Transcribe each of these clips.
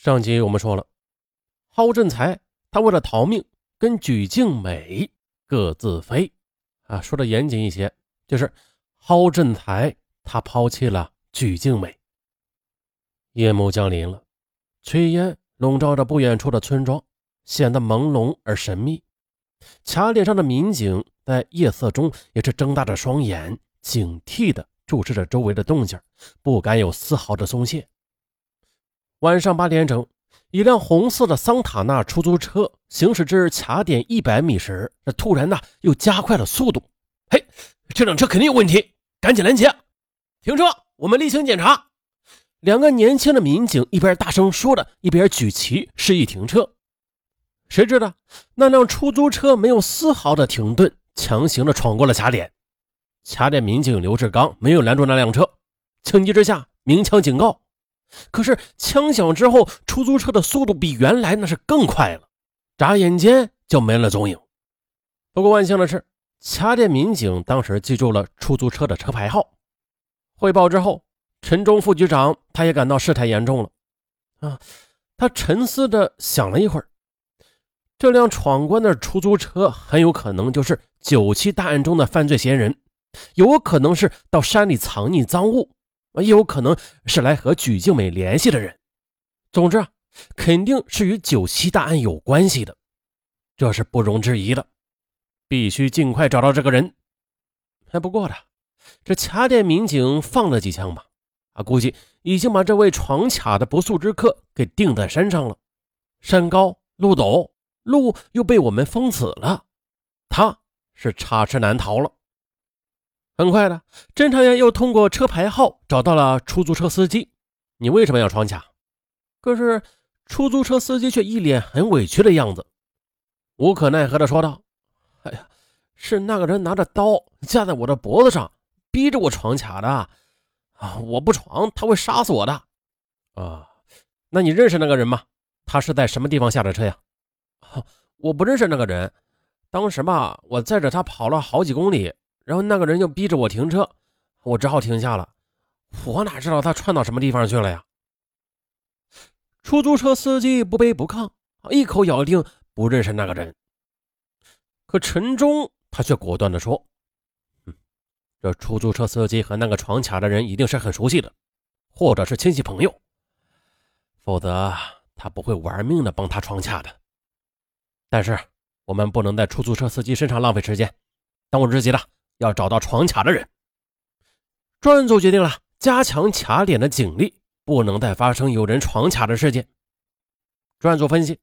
上集我们说了，蒿振才他为了逃命，跟举静美各自飞。啊，说的严谨一些，就是蒿振才他抛弃了举静美。夜幕降临了，炊烟笼罩着不远处的村庄，显得朦胧而神秘。卡点上的民警在夜色中也是睁大着双眼，警惕地注视着周围的动静，不敢有丝毫的松懈。晚上八点整，一辆红色的桑塔纳出租车行驶至卡点一百米时，这突然呢又加快了速度。嘿，这辆车肯定有问题，赶紧拦截！停车，我们例行检查。两个年轻的民警一边大声说着，一边举旗示意停车。谁知道那辆出租车没有丝毫的停顿，强行的闯过了卡点。卡点民警刘志刚没有拦住那辆车，情急之下鸣枪警告。可是枪响之后，出租车的速度比原来那是更快了，眨眼间就没了踪影。不过万幸的是，卡点民警当时记住了出租车的车牌号。汇报之后，陈忠副局长他也感到事态严重了。啊，他沉思着想了一会儿，这辆闯关的出租车很有可能就是九七大案中的犯罪嫌疑人，有可能是到山里藏匿赃物。也有可能是来和举静美联系的人。总之啊，肯定是与九七大案有关系的，这是不容置疑的。必须尽快找到这个人。哎不过呢，这卡点民警放了几枪吧？啊，估计已经把这位闯卡的不速之客给定在山上了。山高路陡，路又被我们封死了，他是插翅难逃了。很快的，侦查员又通过车牌号找到了出租车司机。你为什么要闯卡？可是出租车司机却一脸很委屈的样子，无可奈何的说道：“哎呀，是那个人拿着刀架在我的脖子上，逼着我闯卡的。啊，我不闯他会杀死我的。啊，那你认识那个人吗？他是在什么地方下的车呀？我不认识那个人。当时吧，我载着他跑了好几公里。”然后那个人就逼着我停车，我只好停下了。我哪知道他窜到什么地方去了呀？出租车司机不卑不亢，一口咬定不认识那个人。可陈忠他却果断地说：“嗯，这出租车司机和那个闯卡的人一定是很熟悉的，或者是亲戚朋友，否则他不会玩命的帮他闯卡的。但是我们不能在出租车司机身上浪费时间，当务之急的。”要找到闯卡的人，专案组决定了加强卡点的警力，不能再发生有人闯卡的事件。专案组分析，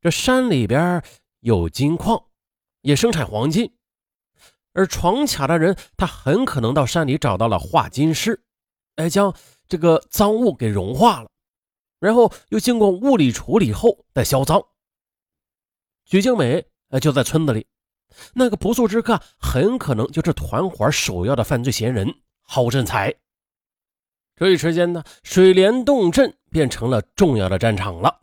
这山里边有金矿，也生产黄金，而闯卡的人他很可能到山里找到了化金师，哎，将这个赃物给融化了，然后又经过物理处理后再销赃。徐静美哎就在村子里。那个不速之客很可能就是团伙首要的犯罪嫌疑人郝振才。这一时间呢，水帘洞镇变成了重要的战场了。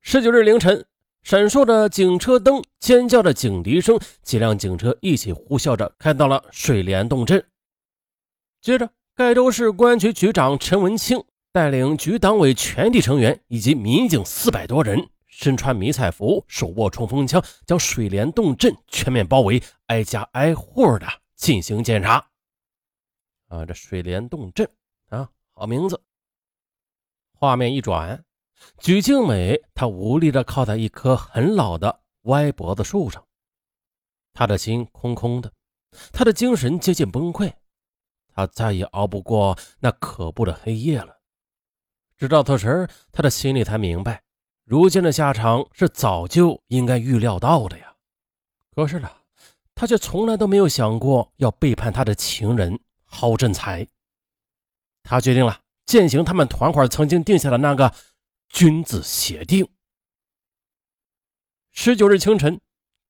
十九日凌晨，闪烁着警车灯、尖叫着警笛声，几辆警车一起呼啸着开到了水帘洞镇。接着，盖州市公安局局长陈文清带领局党委全体成员以及民警四百多人。身穿迷彩服，手握冲锋枪，将水帘洞镇全面包围，挨家挨户的进行检查。啊，这水帘洞镇啊，好名字。画面一转，鞠静美她无力的靠在一棵很老的歪脖子树上，她的心空空的，她的精神接近崩溃，她再也熬不过那可怖的黑夜了。直到此时，她的心里才明白。如今的下场是早就应该预料到的呀，可是呢，他却从来都没有想过要背叛他的情人郝振才。他决定了践行他们团伙曾经定下的那个君子协定。十九日清晨，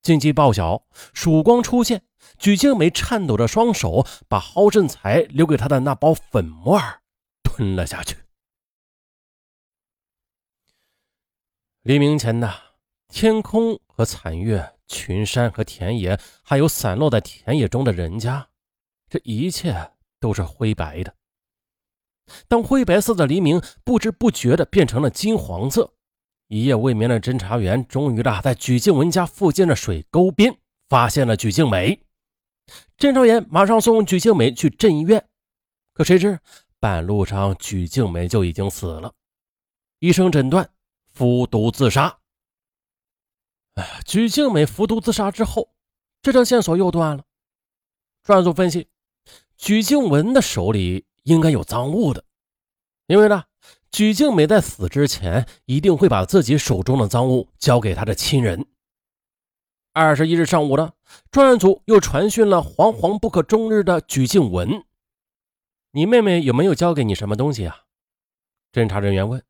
经济报晓，曙光出现，鞠静美颤抖着双手把郝振才留给他的那包粉末吞了下去。黎明前的天空和残月，群山和田野，还有散落在田野中的人家，这一切都是灰白的。当灰白色的黎明不知不觉的变成了金黄色，一夜未眠的侦查员终于的在举静文家附近的水沟边发现了举静美。侦查员马上送举静美去镇医院，可谁知半路上举静美就已经死了。医生诊断服毒自杀。哎，举静美服毒自杀之后，这条线索又断了。专案组分析，举静文的手里应该有赃物的，因为呢，举静美在死之前一定会把自己手中的赃物交给他的亲人。二十一日上午呢，专案组又传讯了惶惶不可终日的举静文：“你妹妹有没有交给你什么东西啊？”侦查人员问。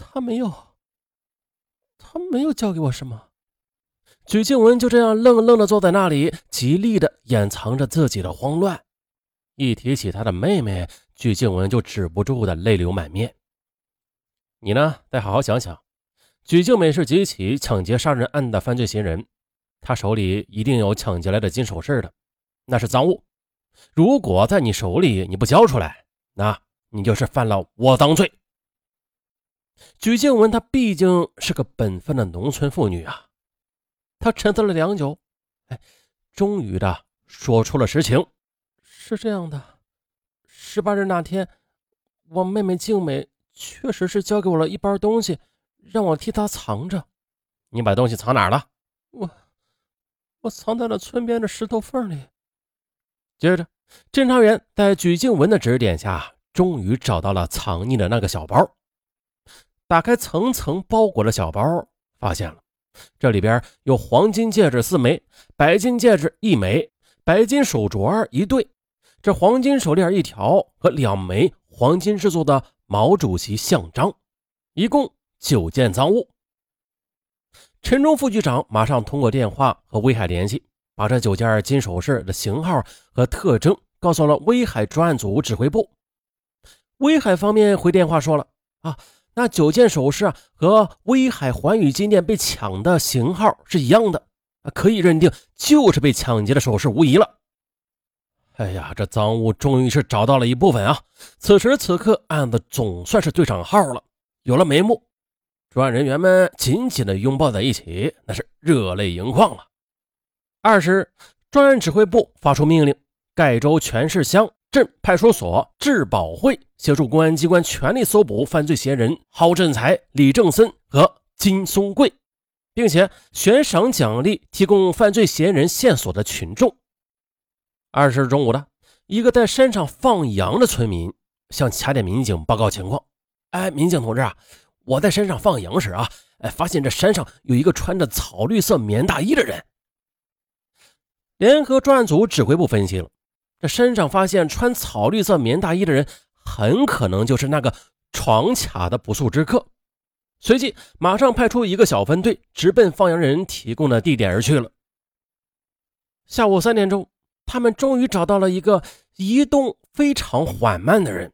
他，没有，他没有交给我什么。举静文就这样愣愣的坐在那里，极力的掩藏着自己的慌乱。一提起他的妹妹，举静文就止不住的泪流满面。你呢，再好好想想。举静美是几起抢劫杀人案的犯罪嫌疑人，他手里一定有抢劫来的金首饰的，那是赃物。如果在你手里你不交出来，那……你就是犯了窝赃罪。举静文，她毕竟是个本分的农村妇女啊。她沉思了良久，哎，终于的说出了实情：是这样的，十八日那天，我妹妹静美确实是交给我了一包东西，让我替她藏着。你把东西藏哪儿了？我，我藏在了村边的石头缝里。接着，侦查员在鞠静文的指点下。终于找到了藏匿的那个小包，打开层层包裹的小包，发现了这里边有黄金戒指四枚，白金戒指一枚，白金手镯一对，这黄金手链一条和两枚黄金制作的毛主席像章，一共九件赃物。陈忠副局长马上通过电话和威海联系，把这九件金首饰的型号和特征告诉了威海专案组指挥部。威海方面回电话说了啊，那九件首饰啊和威海环宇金店被抢的型号是一样的，可以认定就是被抢劫的首饰无疑了。哎呀，这赃物终于是找到了一部分啊！此时此刻，案子总算是对上号了，有了眉目。专案人员们紧紧的拥抱在一起，那是热泪盈眶了。二是专案指挥部发出命令，盖州全市乡。镇派出所治保会协助公安机关全力搜捕犯罪嫌疑人郝振才、李正森和金松贵，并且悬赏奖励提供犯罪嫌疑人线索的群众。二十日中午的一个在山上放羊的村民向卡点民警报告情况：“哎，民警同志啊，我在山上放羊时啊，哎，发现这山上有一个穿着草绿色棉大衣的人。”联合专案组指挥部分析了。这身上发现穿草绿色棉大衣的人，很可能就是那个闯卡的不速之客。随即，马上派出一个小分队，直奔放羊人提供的地点而去了。下午三点钟，他们终于找到了一个移动非常缓慢的人。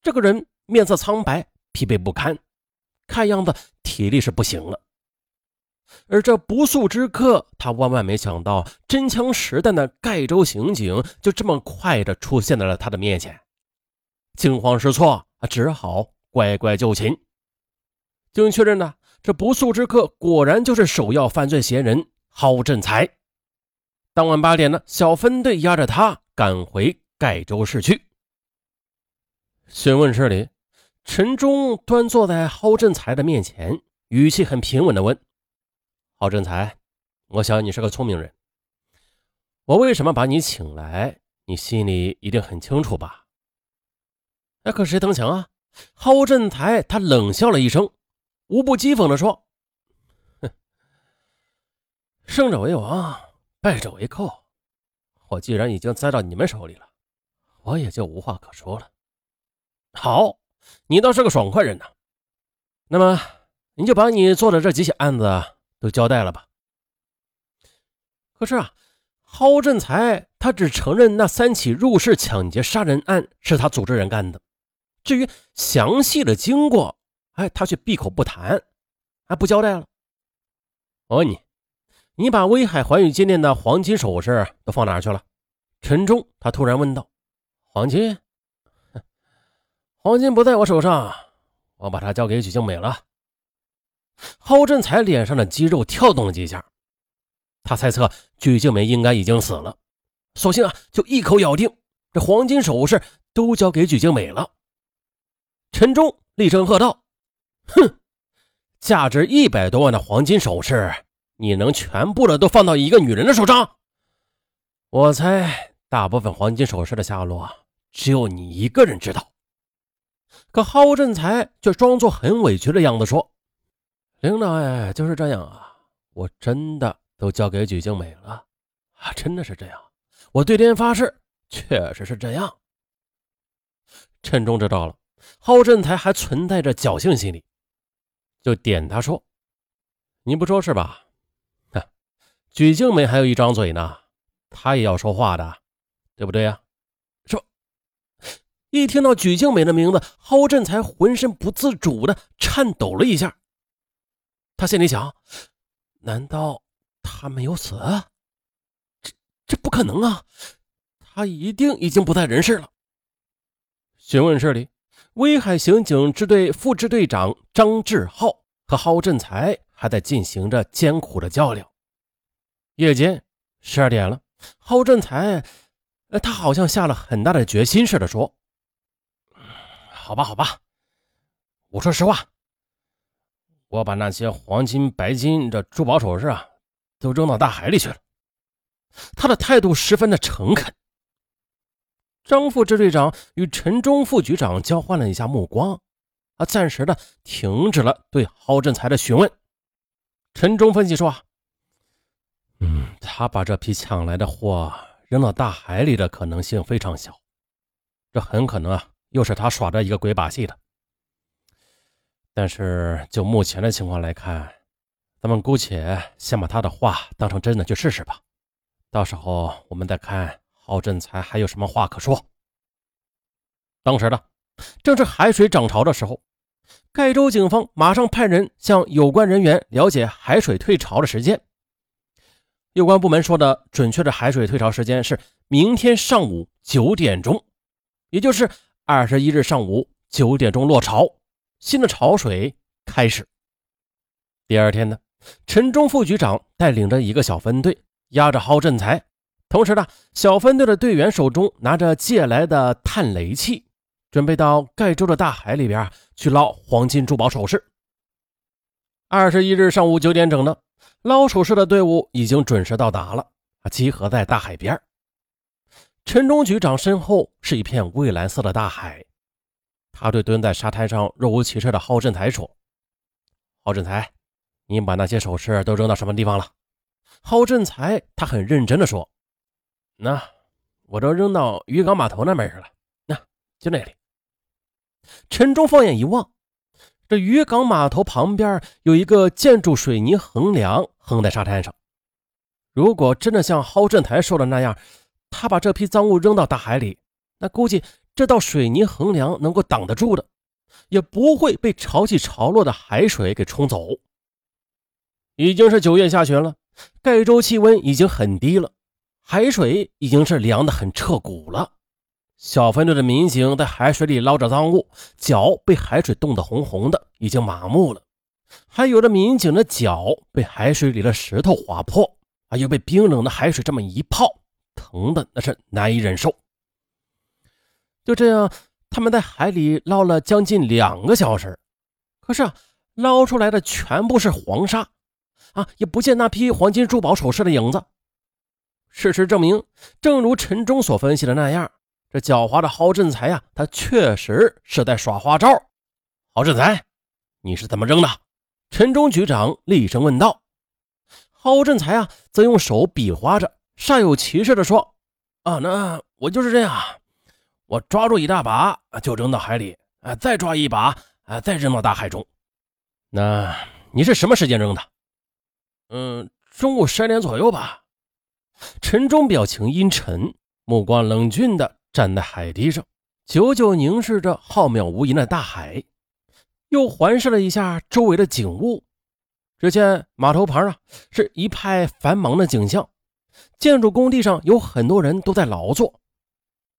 这个人面色苍白，疲惫不堪，看样子体力是不行了。而这不速之客，他万万没想到，真枪实弹的盖州刑警就这么快的出现在了他的面前，惊慌失措，只好乖乖就擒。经确认呢，这不速之客果然就是首要犯罪嫌疑人郝振才。当晚八点呢，小分队押着他赶回盖州市区。询问室里，陈忠端坐在郝振才的面前，语气很平稳的问。郝振才，我想你是个聪明人。我为什么把你请来，你心里一定很清楚吧？哎，可谁曾想啊，郝振才他冷笑了一声，无不讥讽地说：“哼，胜者为王，败者为寇。我既然已经栽到你们手里了，我也就无话可说了。好，你倒是个爽快人呐。那么，你就把你做的这几起案子。”都交代了吧？可是啊，郝振才他只承认那三起入室抢劫杀人案是他组织人干的，至于详细的经过，哎，他却闭口不谈，还不交代了。我问你，你把威海环宇金店的黄金首饰都放哪去了？陈忠他突然问道。黄金？黄金不在我手上，我把它交给许静美了。郝振才脸上的肌肉跳动了几下，他猜测鞠静美应该已经死了，索性啊就一口咬定这黄金首饰都交给鞠静美了。陈忠厉声喝道：“哼，价值一百多万的黄金首饰，你能全部的都放到一个女人的手上？我猜大部分黄金首饰的下落，只有你一个人知道。”可郝振才却装作很委屈的样子说。领导哎，就是这样啊！我真的都交给举静美了啊，真的是这样，我对天发誓，确实是这样。陈忠知道了，郝振才还存在着侥幸心理，就点他说：“你不说是吧？哼，举静美还有一张嘴呢，她也要说话的，对不对呀？”说，一听到举静美的名字，郝振才浑身不自主的颤抖了一下。他心里想：难道他没有死？这这不可能啊！他一定已经不在人世了。询问室里，威海刑警支队副支队长张志浩和郝振才还在进行着艰苦的较量。夜间十二点了，郝振才，他好像下了很大的决心似的说：“好吧，好吧，我说实话。”我把那些黄金、白金、这珠宝首饰啊，都扔到大海里去了。他的态度十分的诚恳。张副支队长与陈忠副局长交换了一下目光，啊，暂时的停止了对郝振才的询问。陈忠分析说：“嗯，他把这批抢来的货扔到大海里的可能性非常小，这很可能啊，又是他耍的一个鬼把戏的。”但是就目前的情况来看，咱们姑且先把他的话当成真的去试试吧。到时候我们再看郝振才还有什么话可说。当时的正是海水涨潮的时候，盖州警方马上派人向有关人员了解海水退潮的时间。有关部门说的准确的海水退潮时间是明天上午九点钟，也就是二十一日上午九点钟落潮。新的潮水开始。第二天呢，陈忠副局长带领着一个小分队，押着郝振才，同时呢，小分队的队员手中拿着借来的探雷器，准备到盖州的大海里边去捞黄金珠宝首饰。二十一日上午九点整呢，捞首饰的队伍已经准时到达了，啊，集合在大海边。陈忠局长身后是一片蔚蓝色的大海。他对蹲在沙滩上若无其事的郝振才说：“郝振才，你把那些首饰都扔到什么地方了？”郝振才他很认真的说：“那我都扔到渔港码头那边去了，那就那里。”陈忠放眼一望，这渔港码头旁边有一个建筑水泥横梁横在沙滩上。如果真的像郝振才说的那样，他把这批赃物扔到大海里，那估计……这道水泥横梁能够挡得住的，也不会被潮起潮落的海水给冲走。已经是九月下旬了，盖州气温已经很低了，海水已经是凉得很彻骨了。小分队的民警在海水里捞着赃物，脚被海水冻得红红的，已经麻木了。还有的民警的脚被海水里的石头划破，啊，又被冰冷的海水这么一泡，疼的那是难以忍受。就这样，他们在海里捞了将近两个小时，可是啊，捞出来的全部是黄沙，啊，也不见那批黄金珠宝首饰的影子。事实证明，正如陈忠所分析的那样，这狡猾的郝振才呀，他确实是在耍花招。郝振才，你是怎么扔的？陈忠局长厉声问道。郝振才啊，则用手比划着，煞有其事地说：“啊，那我就是这样。”我抓住一大把，就扔到海里，啊，再抓一把，啊，再扔到大海中。那你是什么时间扔的？嗯，中午十二点左右吧。陈忠表情阴沉，目光冷峻的站在海堤上，久久凝视着浩渺无垠的大海，又环视了一下周围的景物。只见码头旁啊，是一派繁忙的景象，建筑工地上有很多人都在劳作。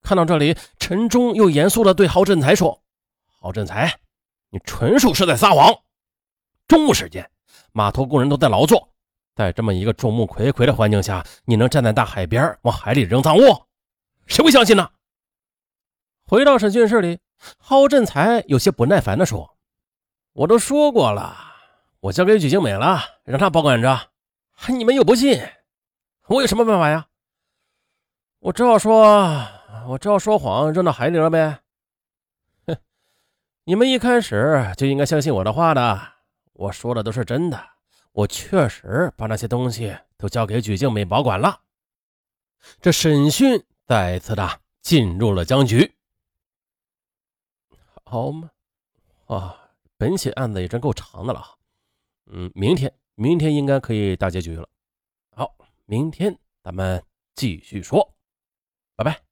看到这里，陈忠又严肃地对郝振才说：“郝振才，你纯属是在撒谎！中午时间，码头工人都在劳作，在这么一个众目睽睽的环境下，你能站在大海边往海里扔赃物？谁会相信呢？回到审讯室里，郝振才有些不耐烦地说：“我都说过了，我交给许静美了，让她保管着。你们又不信，我有什么办法呀？我只好说，我只好说谎，扔到海里了呗。”哼，你们一开始就应该相信我的话的，我说的都是真的，我确实把那些东西都交给许静美保管了。这审讯再次的进入了僵局。好嘛，啊，本起案子也真够长的了。嗯，明天，明天应该可以大结局了。好，明天咱们继续说，拜拜。